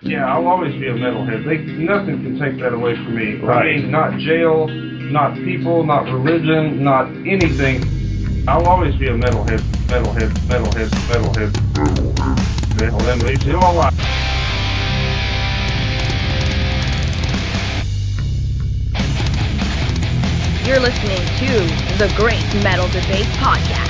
Yeah, I'll always be a metalhead. They nothing can take that away from me. Right. I mean, not jail, not people, not religion, not anything. I'll always be a metalhead, metalhead, metalhead, metalhead, metalhead. Metalhead makes it all right. You're listening to the Great Metal Debate Podcast.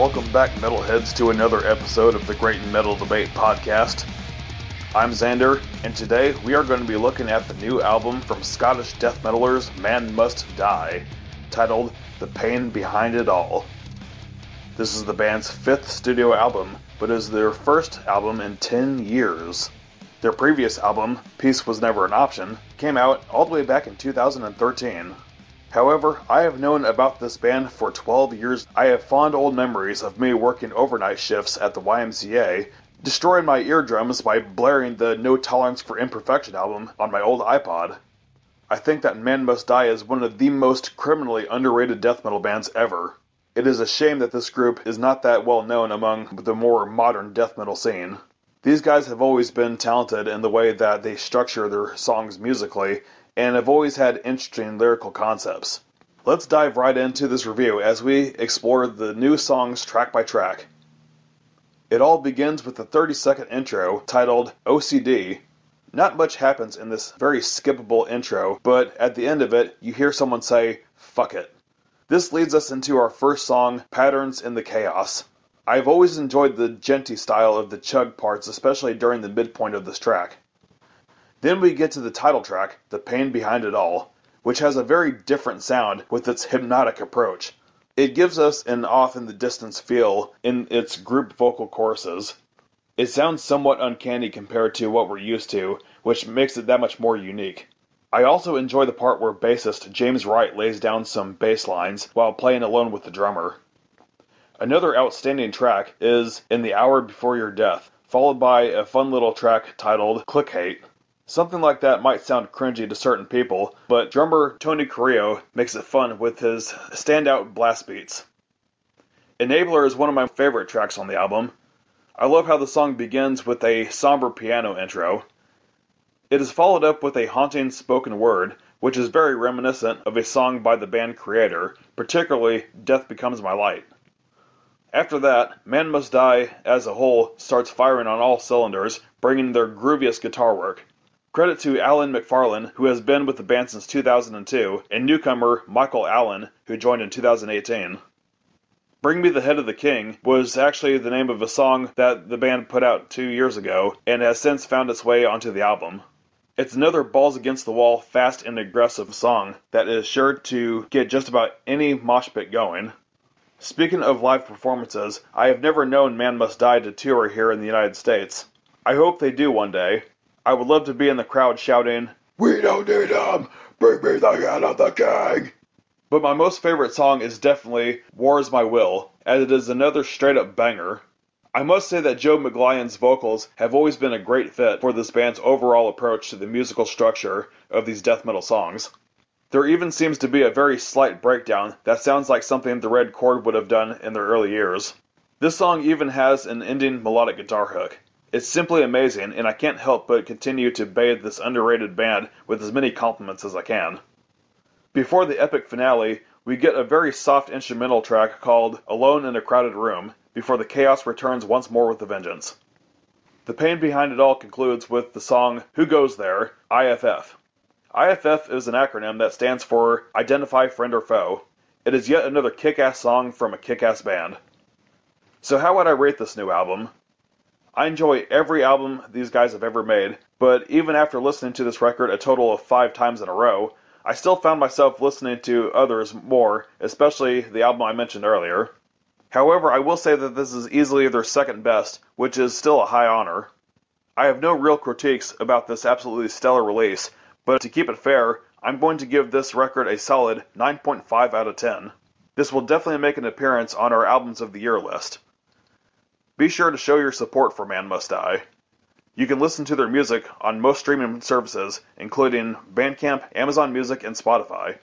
Welcome back, metalheads, to another episode of the Great Metal Debate Podcast. I'm Xander, and today we are going to be looking at the new album from Scottish death metalers Man Must Die, titled The Pain Behind It All. This is the band's fifth studio album, but is their first album in 10 years. Their previous album, Peace Was Never an Option, came out all the way back in 2013. However, I have known about this band for 12 years. I have fond old memories of me working overnight shifts at the YMCA, destroying my eardrums by blaring the No Tolerance for Imperfection album on my old iPod. I think that Man Must Die is one of the most criminally underrated death metal bands ever. It is a shame that this group is not that well known among the more modern death metal scene. These guys have always been talented in the way that they structure their songs musically, and have always had interesting lyrical concepts. Let's dive right into this review as we explore the new songs track by track. It all begins with a 30 second intro titled OCD. Not much happens in this very skippable intro, but at the end of it, you hear someone say, fuck it. This leads us into our first song, Patterns in the Chaos. I've always enjoyed the djenty style of the chug parts, especially during the midpoint of this track. Then we get to the title track, The Pain Behind It All, which has a very different sound with its hypnotic approach. It gives us an off in the distance feel in its group vocal choruses. It sounds somewhat uncanny compared to what we're used to, which makes it that much more unique. I also enjoy the part where bassist James Wright lays down some bass lines while playing alone with the drummer. Another outstanding track is In the Hour Before Your Death, followed by a fun little track titled Click Hate. Something like that might sound cringy to certain people, but drummer Tony Carrillo makes it fun with his standout blast beats. Enabler is one of my favorite tracks on the album. I love how the song begins with a somber piano intro. It is followed up with a haunting spoken word, which is very reminiscent of a song by the band Kreator, particularly Death Becomes My Light. After that, Man Must Die as a whole starts firing on all cylinders, bringing their grooviest guitar work. Credit to Alan McFarlane, who has been with the band since 2002, and newcomer Michael Allen, who joined in 2018. Bring Me the Head of the King was actually the name of a song that the band put out two years ago, and has since found its way onto the album. It's another balls against the wall, fast and aggressive song that is sure to get just about any mosh pit going. Speaking of live performances, I have never known Man Must Die to tour here in the United States. I hope they do one day. I would love to be in the crowd shouting, We don't need them! Bring me the head of the king! But my most favorite song is definitely War is My Will, as it is another straight up banger. I must say that Joe McGlynn's vocals have always been a great fit for this band's overall approach to the musical structure of these death metal songs. There even seems to be a very slight breakdown that sounds like something the Red Chord would have done in their early years. This song even has an ending melodic guitar hook. It's simply amazing, and I can't help but continue to bathe this underrated band with as many compliments as I can. Before the epic finale, we get a very soft instrumental track called Alone in a Crowded Room, before the chaos returns once more with a vengeance. The pain behind it all concludes with the song Who Goes There, IFF. IFF is an acronym that stands for Identify Friend or Foe. It is yet another kick ass song from a kick ass band. So, how would I rate this new album? I enjoy every album these guys have ever made, but even after listening to this record a total of five times in a row, I still found myself listening to others more, especially the album I mentioned earlier. However, I will say that this is easily their second best, which is still a high honor. I have no real critiques about this absolutely stellar release, but to keep it fair, I'm going to give this record a solid 9.5 out of 10. This will definitely make an appearance on our Albums of the Year list. Be sure to show your support for Man Must Die. You can listen to their music on most streaming services, including Bandcamp, Amazon Music, and Spotify.